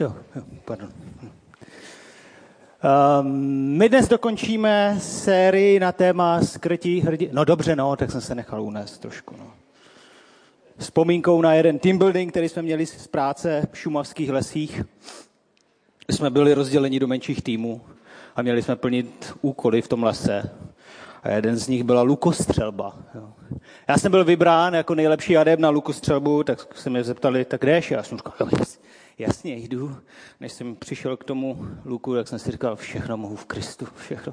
Jo, jo, pardon. Um, my dnes dokončíme sérii na téma skrytí hrdí. No dobře, no, tak jsem se nechal unést trošku. No. Vzpomínkou na jeden team building, který jsme měli z práce v šumavských lesích. Jsme byli rozděleni do menších týmů a měli jsme plnit úkoly v tom lese. A jeden z nich byla lukostřelba. Jo. Já jsem byl vybrán jako nejlepší adept na lukostřelbu, tak se mě zeptali, tak jdeš? Já jsem říkal, jasně, jdu. Než jsem přišel k tomu luku, tak jsem si říkal, všechno mohu v Kristu, všechno.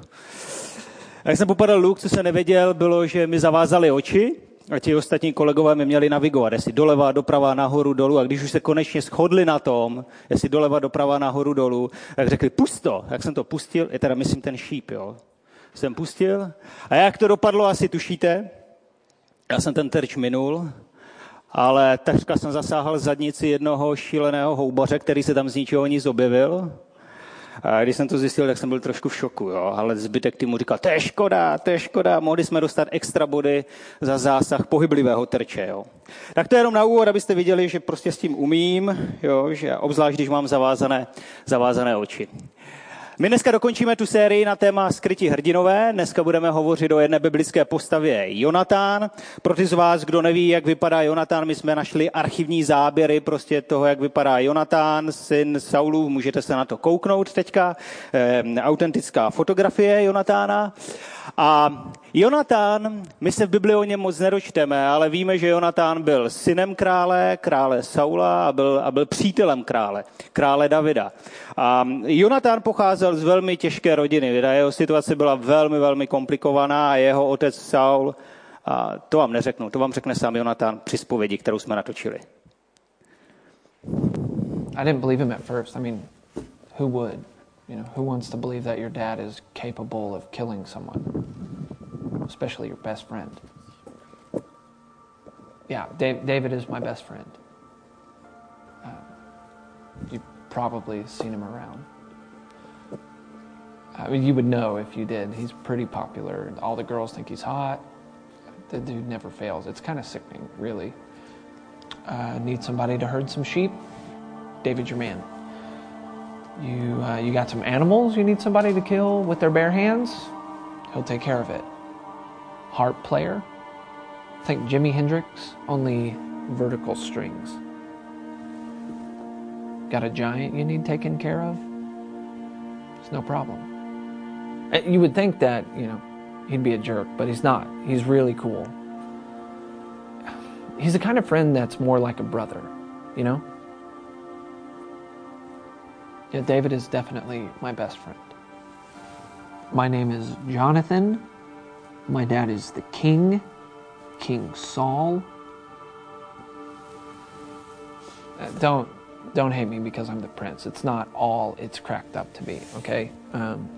A jak jsem popadal luk, co jsem nevěděl, bylo, že mi zavázali oči a ti ostatní kolegové mi měli navigovat, jestli doleva, doprava, nahoru, dolů. A když už se konečně shodli na tom, jestli doleva, doprava, nahoru, dolů, tak řekli, pusto. Jak jsem to pustil, je teda myslím ten šíp, jo. Jsem pustil. A jak to dopadlo, asi tušíte. Já jsem ten terč minul ale takřka jsem zasáhl zadnici jednoho šíleného houbaře, který se tam z ničeho nic objevil. A když jsem to zjistil, tak jsem byl trošku v šoku, jo. ale zbytek týmu říkal, to je škoda, to je škoda, mohli jsme dostat extra body za zásah pohyblivého terče. Jo. Tak to je jenom na úvod, abyste viděli, že prostě s tím umím, jo, že obzvlášť, když mám zavázané, zavázané oči. My dneska dokončíme tu sérii na téma skrytí hrdinové. Dneska budeme hovořit o jedné biblické postavě Jonatán. Pro ty z vás, kdo neví, jak vypadá Jonatán, my jsme našli archivní záběry prostě toho, jak vypadá Jonatán, syn Saulů. Můžete se na to kouknout teďka. E, autentická fotografie Jonatána. A Jonatán, my se v Bibli o něm moc nedočteme, ale víme, že Jonatán byl synem krále, krále Saula a byl, a byl přítelem krále, krále Davida. A Jonatán pocházel z velmi těžké rodiny. Jeho situace byla velmi, velmi komplikovaná a jeho otec Saul, a to vám neřeknu, to vám řekne sám Jonatán při zpovědi, kterou jsme natočili. I didn't believe him at first. I mean, who would? You know, who wants to believe that your dad is capable of killing someone? especially your best friend. Yeah, Dave, David is my best friend. Uh, you've probably seen him around. I mean, you would know if you did. He's pretty popular. All the girls think he's hot. The dude never fails. It's kind of sickening, really. Uh, need somebody to herd some sheep? David's your man. You, uh, you got some animals you need somebody to kill with their bare hands? He'll take care of it harp player. Think Jimi Hendrix, only vertical strings. Got a giant you need taken care of? It's no problem. Eh, you would think that, you know, he'd be a jerk, but he's not. He's really cool. He's the kind of friend that's more like a brother, you know? Yeah, David is definitely my best friend. My name is Jonathan my dad is the king, King Saul. Uh, don't don't hate me because I'm the prince. It's not all it's cracked up to be. Okay. Um,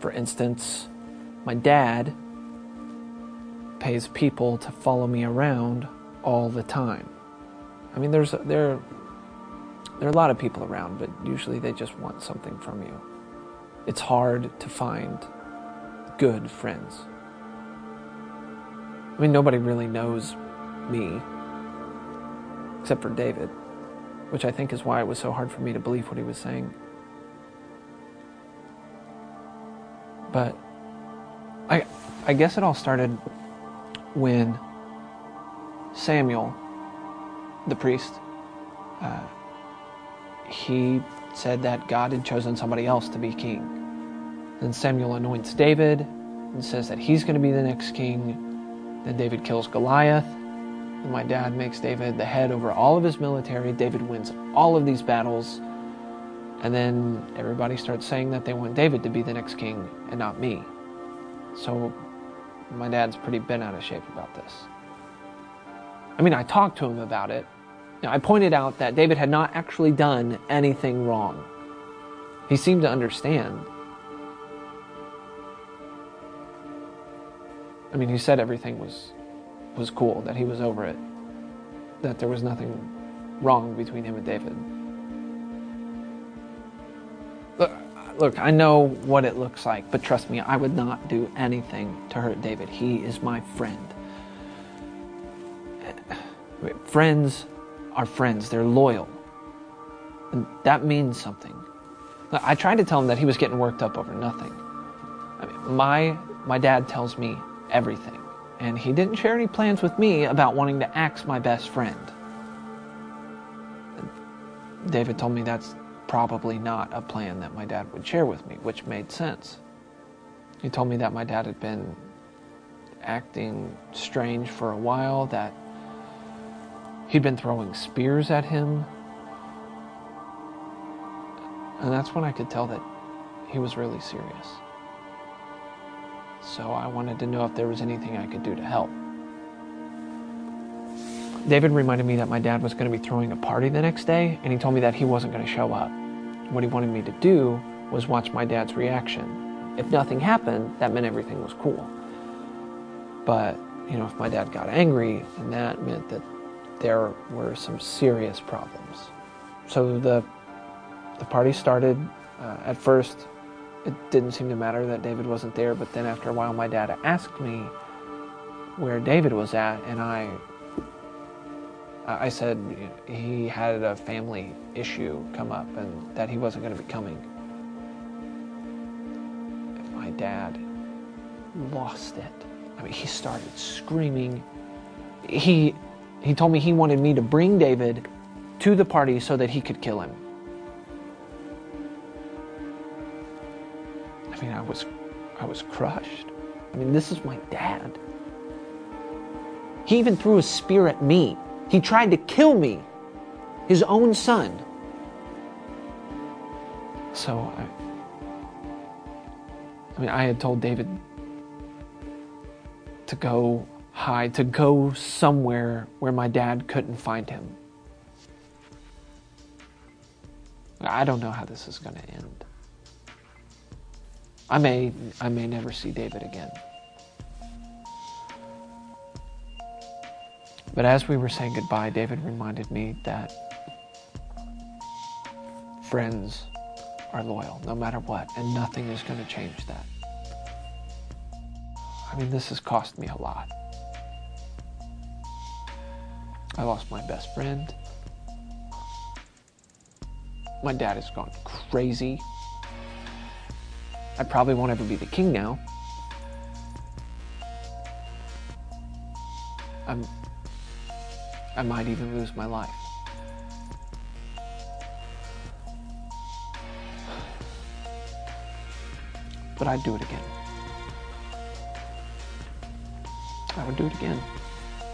for instance, my dad pays people to follow me around all the time. I mean, there's there there are a lot of people around, but usually they just want something from you. It's hard to find good friends. I mean, nobody really knows me except for David, which I think is why it was so hard for me to believe what he was saying. But I, I guess it all started when Samuel, the priest, uh, he said that God had chosen somebody else to be king. Then Samuel anoints David and says that he's going to be the next king. Then David kills Goliath. And my dad makes David the head over all of his military. David wins all of these battles. And then everybody starts saying that they want David to be the next king and not me. So my dad's pretty bent out of shape about this. I mean, I talked to him about it. Know, I pointed out that David had not actually done anything wrong. He seemed to understand. I mean, he said everything was was cool, that he was over it, that there was nothing wrong between him and David. Look, look, I know what it looks like, but trust me, I would not do anything to hurt David. He is my friend. Friends are friends, they're loyal. And that means something. I tried to tell him that he was getting worked up over nothing. I mean, my my dad tells me everything, and he didn't share any plans with me about wanting to axe my best friend. David told me that's probably not a plan that my dad would share with me, which made sense. He told me that my dad had been acting strange for a while, that he'd been throwing spears at him. And that's when I could tell that he was really serious. So I wanted to know if there was anything I could do to help. David reminded me that my dad was going to be throwing a party the next day, and he told me that he wasn't going to show up. What he wanted me to do was watch my dad's reaction. If nothing happened, that meant everything was cool. But, you know, if my dad got angry, then that meant that there were some serious problems. So the, the party started. Uh, at first, it didn't seem to matter that David wasn't there, but then after a while, my dad asked me where David was at, and I I said he had a family issue come up and that he wasn't going to be coming. My dad lost it. I mean, he started screaming. He he told me he wanted me to bring David to the party so that he could kill him. I mean, I was I was crushed. I mean, this is my dad. He even threw a spear at me. He tried to kill me, his own son. So I, I mean, I had told David to go hide, to go somewhere where my dad couldn't find him. I don't know how this is going to end. I may, I may never see David again. But as we were saying goodbye, David reminded me that friends are loyal no matter what, and nothing is going to change that. I mean, this has cost me a lot. I lost my best friend. My dad has gone crazy. I probably won't ever be the king now. I'm I might even lose my life. But I'd do it again. I would do it again.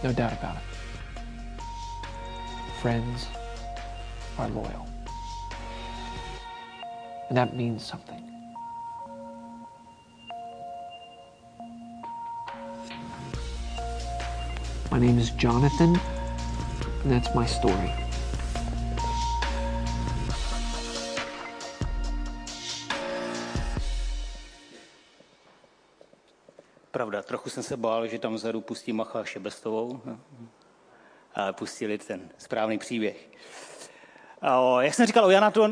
No doubt about it. Friends are loyal. And that means something. My name is Jonathan, and that's my story. Pravda, trochu jsem se bál, že tam vzadu pustí Macha Šebestovou, pustili ten správný příběh. Jak jsem říkal o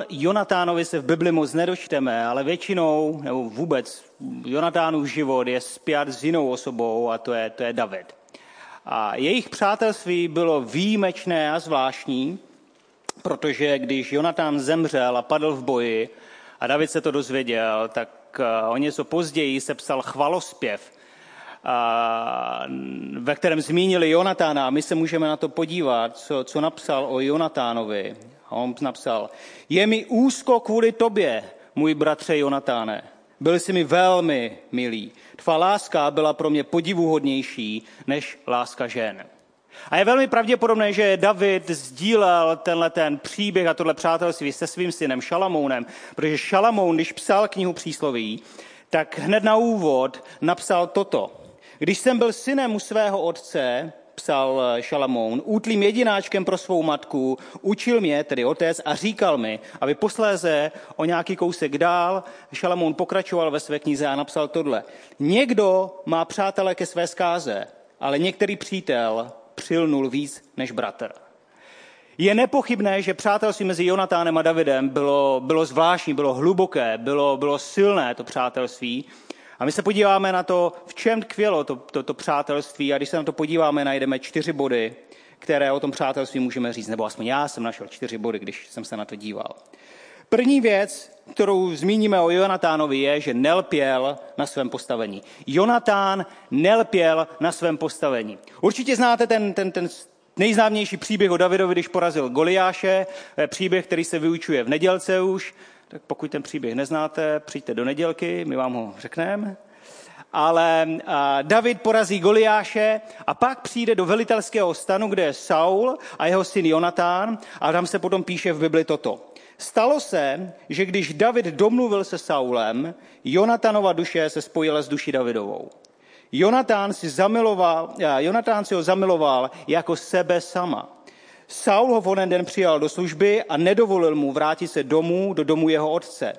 Jonatánovi se v Bibli moc nedočteme, ale většinou, nebo vůbec, Jonatánův život je spjat s jinou osobou a to je, to je David. A jejich přátelství bylo výjimečné a zvláštní, protože když Jonatán zemřel a padl v boji a David se to dozvěděl, tak o něco později se psal chvalospěv, ve kterém zmínili Jonatána. A my se můžeme na to podívat, co, co napsal o Jonatánovi. A on napsal, je mi úzko kvůli tobě, můj bratře Jonatáne. Byl jsi mi velmi milý. Tvá láska byla pro mě podivuhodnější než láska žen. A je velmi pravděpodobné, že David sdílel tenhle ten příběh a tohle přátelství se svým synem Šalamounem, protože Šalamoun, když psal knihu přísloví, tak hned na úvod napsal toto. Když jsem byl synem u svého otce, psal eh, Šalamoun, útlým jedináčkem pro svou matku, učil mě, tedy otec, a říkal mi, aby posléze o nějaký kousek dál, Šalamoun pokračoval ve své knize a napsal tohle. Někdo má přátele ke své zkáze, ale některý přítel přilnul víc než bratr. Je nepochybné, že přátelství mezi Jonatánem a Davidem bylo, bylo zvláštní, bylo hluboké, bylo, bylo silné to přátelství. A my se podíváme na to, v čem tkvělo to, to, to přátelství. A když se na to podíváme, najdeme čtyři body, které o tom přátelství můžeme říct, nebo aspoň já jsem našel čtyři body, když jsem se na to díval. První věc, kterou zmíníme o Jonatánovi, je, že nelpěl na svém postavení. Jonatán nelpěl na svém postavení. Určitě znáte ten, ten, ten nejznámější příběh o Davidovi, když porazil Goliáše, příběh, který se vyučuje v nedělce už. Tak pokud ten příběh neznáte, přijďte do nedělky, my vám ho řekneme. Ale David porazí Goliáše a pak přijde do velitelského stanu, kde je Saul a jeho syn Jonatán a tam se potom píše v Bibli toto. Stalo se, že když David domluvil se Saulem, Jonatanova duše se spojila s duší Davidovou. Jonatán si, zamiloval, Jonatán si ho zamiloval jako sebe sama. Saul ho v onen den přijal do služby a nedovolil mu vrátit se domů, do domu jeho otce.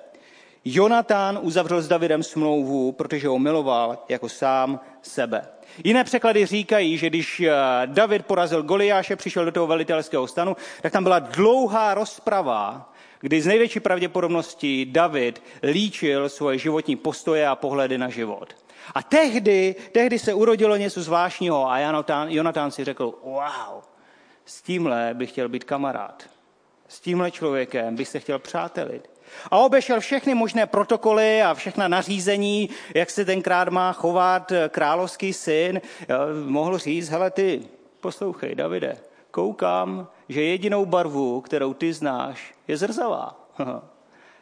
Jonatán uzavřel s Davidem smlouvu, protože ho miloval jako sám sebe. Jiné překlady říkají, že když eh, David porazil Goliáše, přišel do toho velitelského stanu, tak tam byla dlouhá rozprava, kdy z největší pravděpodobností David líčil svoje životní postoje a pohledy na život. A tehdy, tehdy se urodilo něco zvláštního a Jonatán si řekl, wow, s tímhle bych chtěl být kamarád. S tímhle člověkem bych se chtěl přátelit. A obešel všechny možné protokoly a všechna nařízení, jak se tenkrát má chovat královský syn. Mohl říct, hele ty, poslouchej, Davide, koukám, že jedinou barvu, kterou ty znáš, je zrzavá.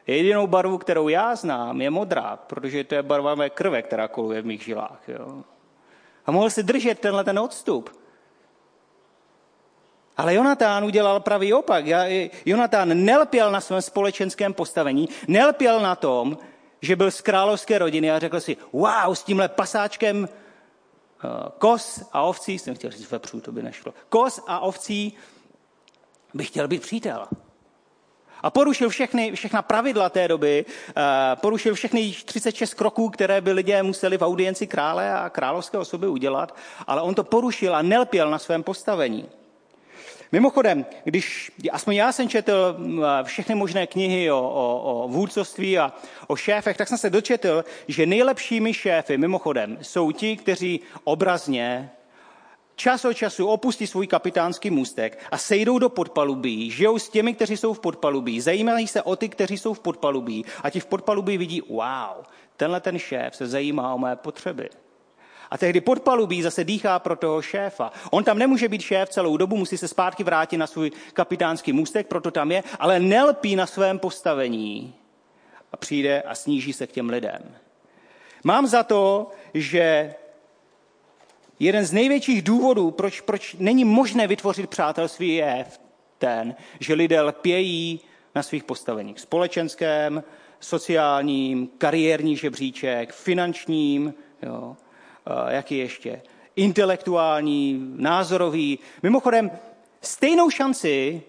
Jedinou barvu, kterou já znám, je modrá, protože to je barva mé krve, která koluje v mých žilách. Jo? A mohl si držet tenhle ten odstup. Ale Jonatán udělal pravý opak. Jonatán nelpěl na svém společenském postavení, nelpěl na tom, že byl z královské rodiny a řekl si, wow, s tímhle pasáčkem eh, kos a ovcí, jsem chtěl říct vepřů, to by nešlo, kos a ovcí bych chtěl být přítel. A porušil všechny, všechna pravidla té doby, eh, porušil všechny 36 kroků, které by lidé museli v audienci krále a královské osoby udělat, ale on to porušil a nelpěl na svém postavení. Mimochodem, když aspoň já jsem četl všechny možné knihy o, o, o vůdcovství a o šéfech, tak jsem se dočetl, že nejlepšími šéfy, mimochodem, jsou ti, kteří obrazně čas od času opustí svůj kapitánský můstek a sejdou do podpalubí, žijou s těmi, kteří jsou v podpalubí, zajímají se o ty, kteří jsou v podpalubí a ti v podpalubí vidí, wow, tenhle ten šéf se zajímá o mé potřeby. A tehdy podpalubí zase dýchá pro toho šéfa. On tam nemůže být šéf celou dobu, musí se zpátky vrátit na svůj kapitánský můstek, proto tam je, ale nelpí na svém postavení a přijde a sníží se k těm lidem. Mám za to, že jeden z největších důvodů, proč, proč není možné vytvořit přátelství, je ten, že lidé lpějí na svých postaveních. Společenském, sociálním, kariérní žebříček, finančním, jo, jaký ještě, intelektuální, názorový. Mimochodem, stejnou šanci,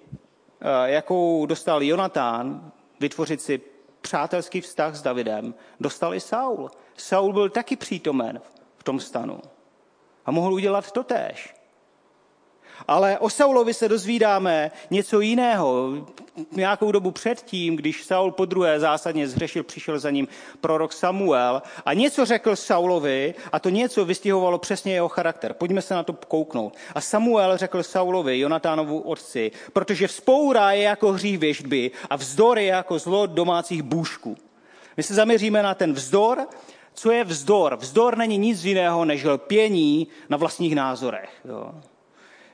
jakou dostal Jonatán, vytvořit si přátelský vztah s Davidem, dostal i Saul. Saul byl taky přítomen v tom stanu a mohl udělat to též. Ale o Saulovi se dozvídáme něco jiného. Nějakou dobu předtím, když Saul po druhé zásadně zhřešil, přišel za ním prorok Samuel a něco řekl Saulovi a to něco vystihovalo přesně jeho charakter. Pojďme se na to kouknout. A Samuel řekl Saulovi, Jonatánovu otci, protože vzpoura je jako hřích věždby a vzdor je jako zlo domácích bůžků. My se zaměříme na ten vzdor, co je vzdor? Vzdor není nic jiného než lpění na vlastních názorech. Jo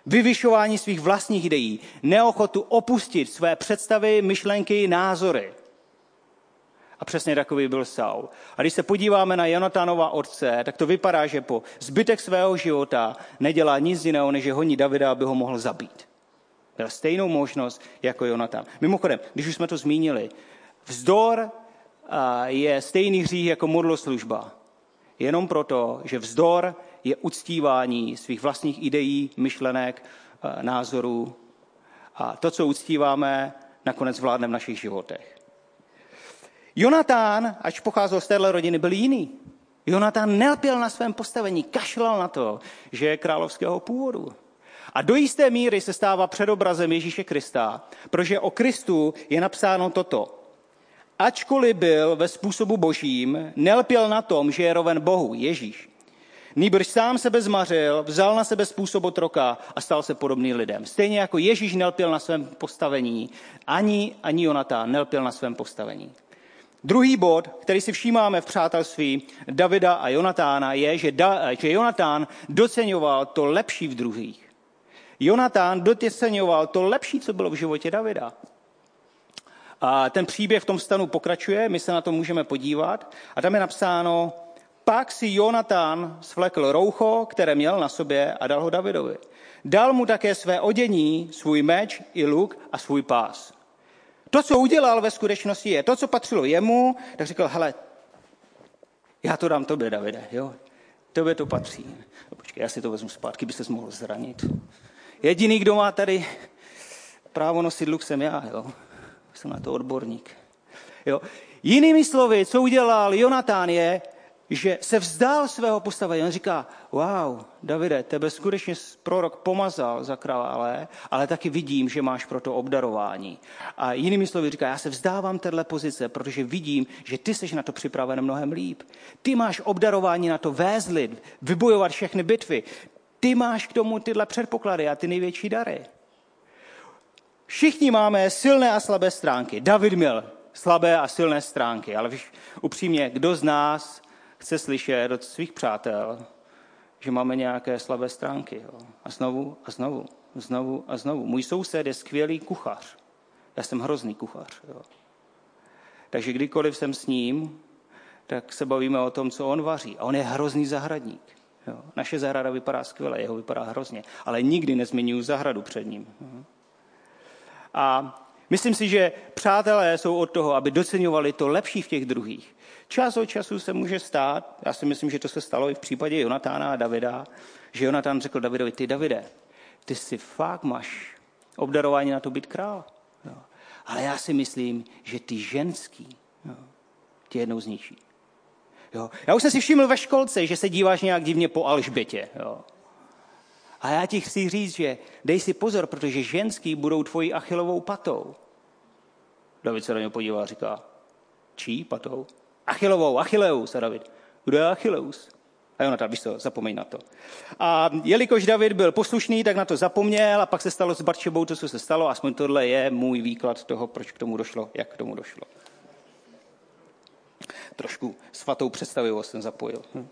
vyvyšování svých vlastních ideí, neochotu opustit své představy, myšlenky, názory. A přesně takový byl Saul. A když se podíváme na Jonatanova otce, tak to vypadá, že po zbytek svého života nedělá nic jiného, než že honí Davida, aby ho mohl zabít. Měl stejnou možnost jako Jonatan. Mimochodem, když už jsme to zmínili, vzdor je stejný hřích jako modloslužba. Jenom proto, že vzdor je uctívání svých vlastních ideí, myšlenek, eh, názorů. A to, co uctíváme, nakonec vládne v našich životech. Jonatán, ač pocházel z téhle rodiny, byl jiný. Jonatán nelpěl na svém postavení, kašlal na to, že je královského původu. A do jisté míry se stává předobrazem Ježíše Krista, protože o Kristu je napsáno toto. Ačkoliv byl ve způsobu božím, nelpěl na tom, že je roven Bohu, Ježíš. Nýbrž sám sebe zmařil, vzal na sebe způsob otroka a stal se podobný lidem. Stejně jako Ježíš nelpěl na svém postavení, ani, ani Jonatán nelpěl na svém postavení. Druhý bod, který si všímáme v přátelství Davida a Jonatána, je, že, da, že Jonatán doceňoval to lepší v druhých. Jonatán doceňoval to lepší, co bylo v životě Davida. A ten příběh v tom stanu pokračuje, my se na to můžeme podívat. A tam je napsáno, pak si Jonatán svlekl roucho, které měl na sobě a dal ho Davidovi. Dal mu také své odění, svůj meč i luk a svůj pás. To, co udělal ve skutečnosti je, to, co patřilo jemu, tak řekl, hele, já to dám tobě, Davide, jo, tobě to patří. No, počkej, já si to vezmu zpátky, by se mohl zranit. Jediný, kdo má tady právo nosit luk, jsem já, jo. Jsem na to odborník. Jo. Jinými slovy, co udělal Jonatán je, že se vzdal svého postavení. On říká, wow, Davide, tebe skutečně prorok pomazal za krále, ale taky vidím, že máš pro to obdarování. A jinými slovy říká, já se vzdávám téhle pozice, protože vidím, že ty jsi na to připraven mnohem líp. Ty máš obdarování na to vézlit, vybojovat všechny bitvy. Ty máš k tomu tyhle předpoklady a ty největší dary. Všichni máme silné a slabé stránky. David měl slabé a silné stránky, ale víš, upřímně, kdo z nás chce slyšet od svých přátel, že máme nějaké slabé stránky. Jo. A znovu a znovu, znovu a znovu. Můj soused je skvělý kuchař. Já jsem hrozný kuchař. Jo. Takže kdykoliv jsem s ním, tak se bavíme o tom, co on vaří. A on je hrozný zahradník. Jo. Naše zahrada vypadá skvěle, jeho vypadá hrozně. Ale nikdy nezmiňuji zahradu před ním. Jo. A myslím si, že přátelé jsou od toho, aby doceňovali to lepší v těch druhých. Čas od času se může stát, já si myslím, že to se stalo i v případě Jonatána a Davida, že Jonatán řekl Davidovi, ty Davide, ty si fakt máš obdarování na to být král. Jo. Ale já si myslím, že ty ženský jo, tě jednou zničí. Jo. Já už jsem si všiml ve školce, že se díváš nějak divně po Alžbětě. Jo. A já ti chci říct, že dej si pozor, protože ženský budou tvojí achilovou patou. David se na něj podívá a říká, čí patou? Achilovou, Achilleus, a David. Kdo je Achilleus? A Jonatan, víš co, zapomeň na to. A jelikož David byl poslušný, tak na to zapomněl a pak se stalo s Barčebou to, co se stalo. Aspoň tohle je můj výklad toho, proč k tomu došlo, jak k tomu došlo. Trošku svatou představivost jsem zapojil. Hm.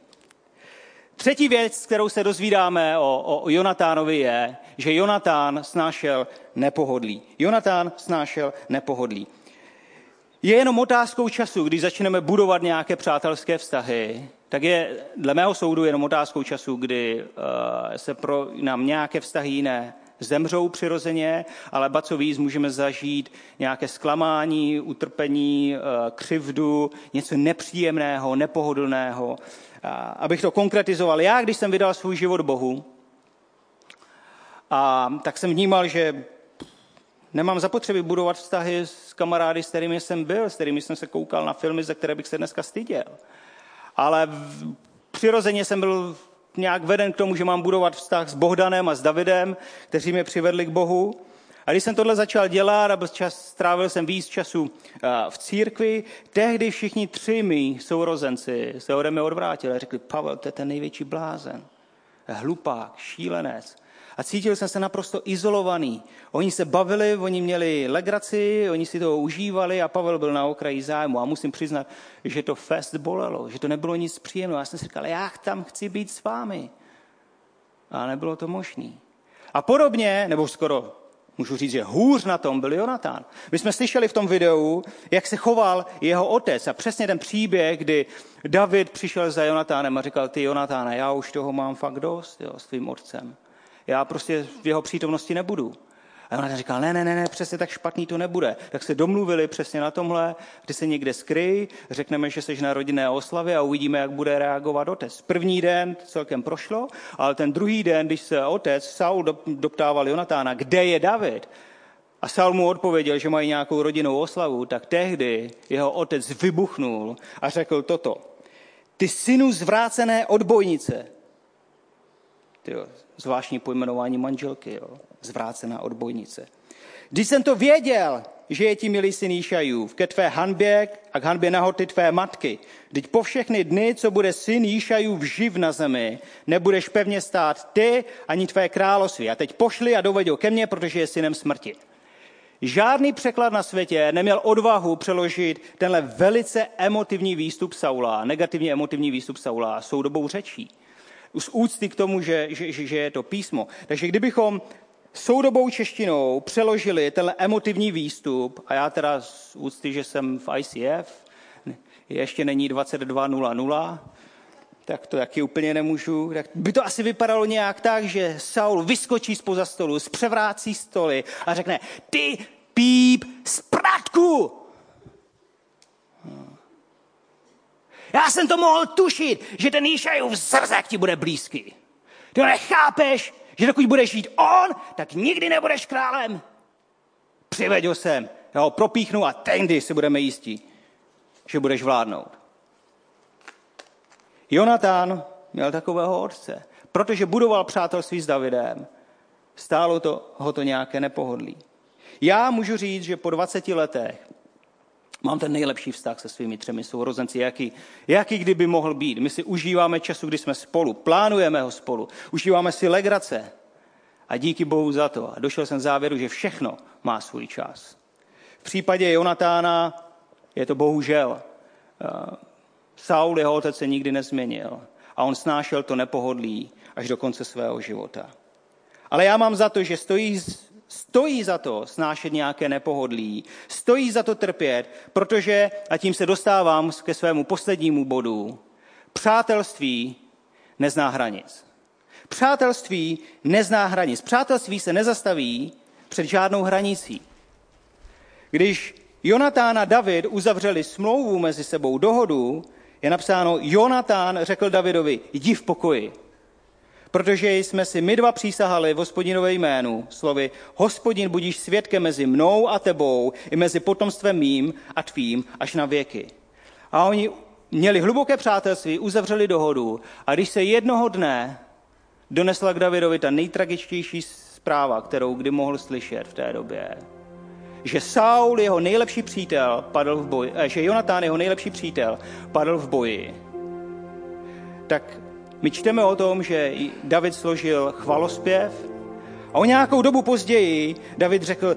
Třetí věc, kterou se dozvídáme o, o Jonatánovi, je, že Jonatán snášel nepohodlí. Jonatán snášel nepohodlí. Je jenom otázkou času, když začneme budovat nějaké přátelské vztahy, tak je dle mého soudu jenom otázkou času, kdy uh, se pro nám nějaké vztahy jiné zemřou přirozeně, ale ba co víc, můžeme zažít nějaké zklamání, utrpení, uh, křivdu, něco nepříjemného, nepohodlného. Uh, abych to konkretizoval, já, když jsem vydal svůj život Bohu, a tak jsem vnímal, že Nemám zapotřebí budovat vztahy s kamarády, s kterými jsem byl, s kterými jsem se koukal na filmy, za které bych se dneska styděl. Ale přirozeně jsem byl nějak veden k tomu, že mám budovat vztah s Bohdanem a s Davidem, kteří mě přivedli k Bohu. A když jsem tohle začal dělat a čas, strávil jsem víc času v církvi, tehdy všichni tři mý sourozenci se ode mě odvrátili a řekli, Pavel, to je ten největší blázen, hlupák, šílenec a cítil jsem se naprosto izolovaný. Oni se bavili, oni měli legraci, oni si to užívali a Pavel byl na okraji zájmu. A musím přiznat, že to fest bolelo, že to nebylo nic příjemného. Já jsem si říkal, já tam chci být s vámi. A nebylo to možné. A podobně, nebo skoro můžu říct, že hůř na tom byl Jonatán. My jsme slyšeli v tom videu, jak se choval jeho otec a přesně ten příběh, kdy David přišel za Jonatánem a říkal, ty Jonatáne, já už toho mám fakt dost jo, s tvým otcem já prostě v jeho přítomnosti nebudu. A ona říkal, ne, ne, ne, ne, přesně tak špatný to nebude. Tak se domluvili přesně na tomhle, ty se někde skryj, řekneme, že jsi na rodinné oslavě a uvidíme, jak bude reagovat otec. První den celkem prošlo, ale ten druhý den, když se otec Saul doptával Jonatána, kde je David, a Saul mu odpověděl, že mají nějakou rodinnou oslavu, tak tehdy jeho otec vybuchnul a řekl toto. Ty synu zvrácené odbojnice, Tyjo, zvláštní pojmenování manželky, jo? zvrácená odbojnice. Když jsem to věděl, že je ti milý syn Jíšajův, ke tvé hanbě a k hanbě nahoty tvé matky. Teď po všechny dny, co bude syn Jíšajův živ na zemi, nebudeš pevně stát ty ani tvé království. A teď pošli a doveď ho ke mně, protože je synem smrti. Žádný překlad na světě neměl odvahu přeložit tenhle velice emotivní výstup Saula, negativně emotivní výstup Saula soudobou řečí. Z úcty k tomu, že, že, že je to písmo. Takže kdybychom soudobou češtinou přeložili tenhle emotivní výstup, a já teda z úcty, že jsem v ICF, ještě není 22.00, tak to taky úplně nemůžu. Tak by to asi vypadalo nějak tak, že Saul vyskočí spoza stolu, zpřevrácí stoly a řekne, ty píp z! Já jsem to mohl tušit, že ten Jíšajův zrzek ti bude blízký. Ty nechápeš, že dokud budeš žít on, tak nikdy nebudeš králem. Přiveď ho sem, já ho propíchnu a tendy si budeme jistí, že budeš vládnout. Jonatán měl takového otce, protože budoval přátelství s Davidem. Stálo to, ho to nějaké nepohodlí. Já můžu říct, že po 20 letech mám ten nejlepší vztah se svými třemi sourozenci, jaký, jaký kdyby mohl být. My si užíváme času, kdy jsme spolu, plánujeme ho spolu, užíváme si legrace. A díky Bohu za to. A došel jsem k závěru, že všechno má svůj čas. V případě Jonatána je to bohužel. Eh, Saul, jeho otec, se nikdy nezměnil. A on snášel to nepohodlí až do konce svého života. Ale já mám za to, že stojí Stojí za to snášet nějaké nepohodlí, stojí za to trpět, protože, a tím se dostávám ke svému poslednímu bodu, přátelství nezná hranic. Přátelství nezná hranic. Přátelství se nezastaví před žádnou hranicí. Když Jonatán a David uzavřeli smlouvu mezi sebou, dohodu, je napsáno, Jonatán řekl Davidovi, jdi v pokoji protože jsme si my dva přísahali v hospodinové jménu, slovy, hospodin budíš svědkem mezi mnou a tebou i mezi potomstvem mým a tvým až na věky. A oni měli hluboké přátelství, uzavřeli dohodu a když se jednoho dne donesla k Davidovi ta nejtragičtější zpráva, kterou kdy mohl slyšet v té době, že Saul, jeho nejlepší přítel, padl v boji, eh, že Jonatán, jeho nejlepší přítel, padl v boji, tak my čteme o tom, že David složil chvalospěv a o nějakou dobu později David řekl,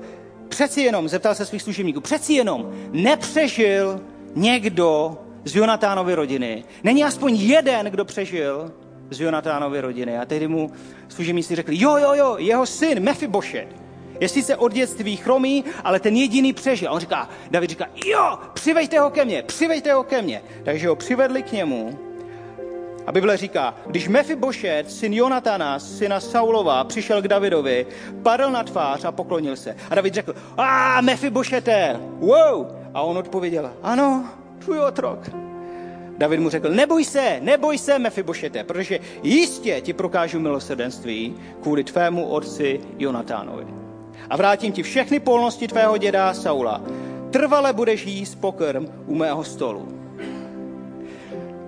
přeci jenom, zeptal se svých služebníků, přeci jenom nepřežil někdo z Jonatánovy rodiny. Není aspoň jeden, kdo přežil z Jonatánovy rodiny. A tehdy mu služebníci řekli, jo, jo, jo, jeho syn Mefibošet je sice od dětství chromý, ale ten jediný přežil. A on říká, David říká, jo, přivejte ho ke mně, přivejte ho ke mně. Takže ho přivedli k němu a Bible říká, když Mefibošet, syn Jonatana, syna Saulova, přišel k Davidovi, padl na tvář a poklonil se. A David řekl, a Mefibošete, wow! A on odpověděl, ano, tvůj otrok. David mu řekl, neboj se, neboj se, Mefibošete, protože jistě ti prokážu milosrdenství kvůli tvému otci Jonatánovi. A vrátím ti všechny polnosti tvého děda Saula. Trvale budeš jíst pokrm u mého stolu.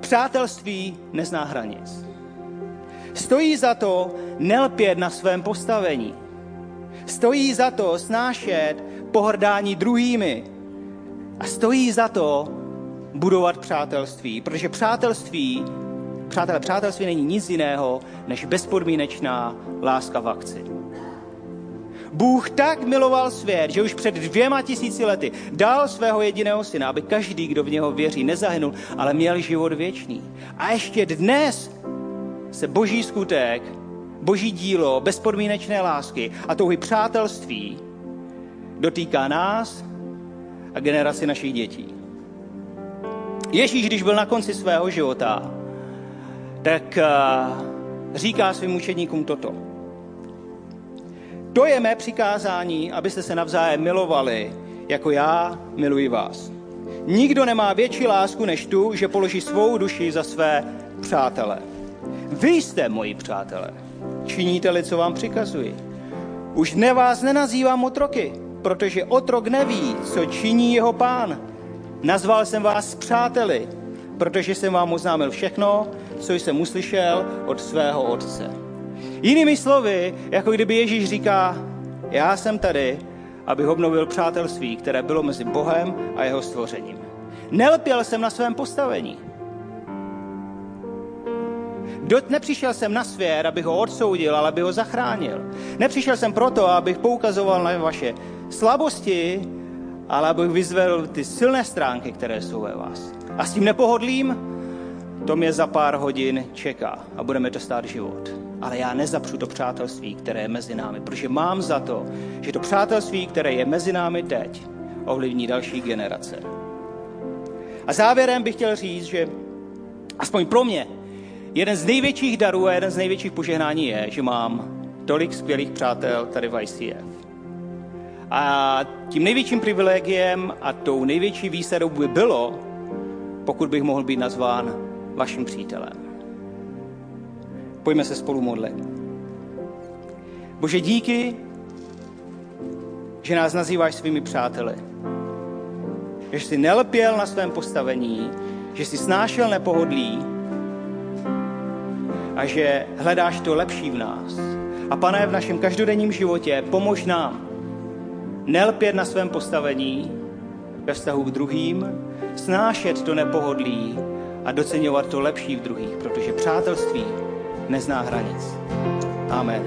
Přátelství nezná hranic. Stojí za to nelpět na svém postavení. Stojí za to snášet pohrdání druhými. A stojí za to budovat přátelství, protože přátelství, přátelé, přátelství není nic jiného než bezpodmínečná láska v akci. Bůh tak miloval svět, že už před dvěma tisíci lety dal svého jediného syna, aby každý, kdo v něho věří, nezahynul, ale měl život věčný. A ještě dnes se boží skutek, boží dílo, bezpodmínečné lásky a touhy přátelství dotýká nás a generaci našich dětí. Ježíš, když byl na konci svého života, tak eh, říká svým učedníkům toto. To je mé přikázání, abyste se navzájem milovali, jako já miluji vás. Nikdo nemá větší lásku než tu, že položí svou duši za své přátele. Vy jste moji přátelé. Činíte-li, co vám přikazuji. Už ne vás nenazývám otroky, protože otrok neví, co činí jeho pán. Nazval jsem vás přáteli, protože jsem vám oznámil všechno, co jsem uslyšel od svého otce. Jinými slovy, jako kdyby Ježíš říká, já jsem tady abych obnovil přátelství, které bylo mezi Bohem a jeho stvořením. Nelpěl jsem na svém postavení. Do, nepřišel jsem na svět, abych ho odsoudil, ale aby ho zachránil. Nepřišel jsem proto, abych poukazoval na vaše slabosti, ale abych vyzvedl ty silné stránky, které jsou ve vás. A s tím nepohodlím, to mě za pár hodin čeká a budeme to stát život. Ale já nezapřu to přátelství, které je mezi námi, protože mám za to, že to přátelství, které je mezi námi teď, ovlivní další generace. A závěrem bych chtěl říct, že aspoň pro mě jeden z největších darů a jeden z největších požehnání je, že mám tolik skvělých přátel tady v ICF. A tím největším privilegiem a tou největší výsadou by bylo, pokud bych mohl být nazván vaším přítelem. Pojďme se spolu modlit. Bože, díky, že nás nazýváš svými přáteli. Že jsi nelpěl na svém postavení, že jsi snášel nepohodlí a že hledáš to lepší v nás. A pane, v našem každodenním životě pomož nám nelpět na svém postavení ve vztahu k druhým, snášet to nepohodlí a doceňovat to lepší v druhých, protože přátelství nezná hranic. Amen.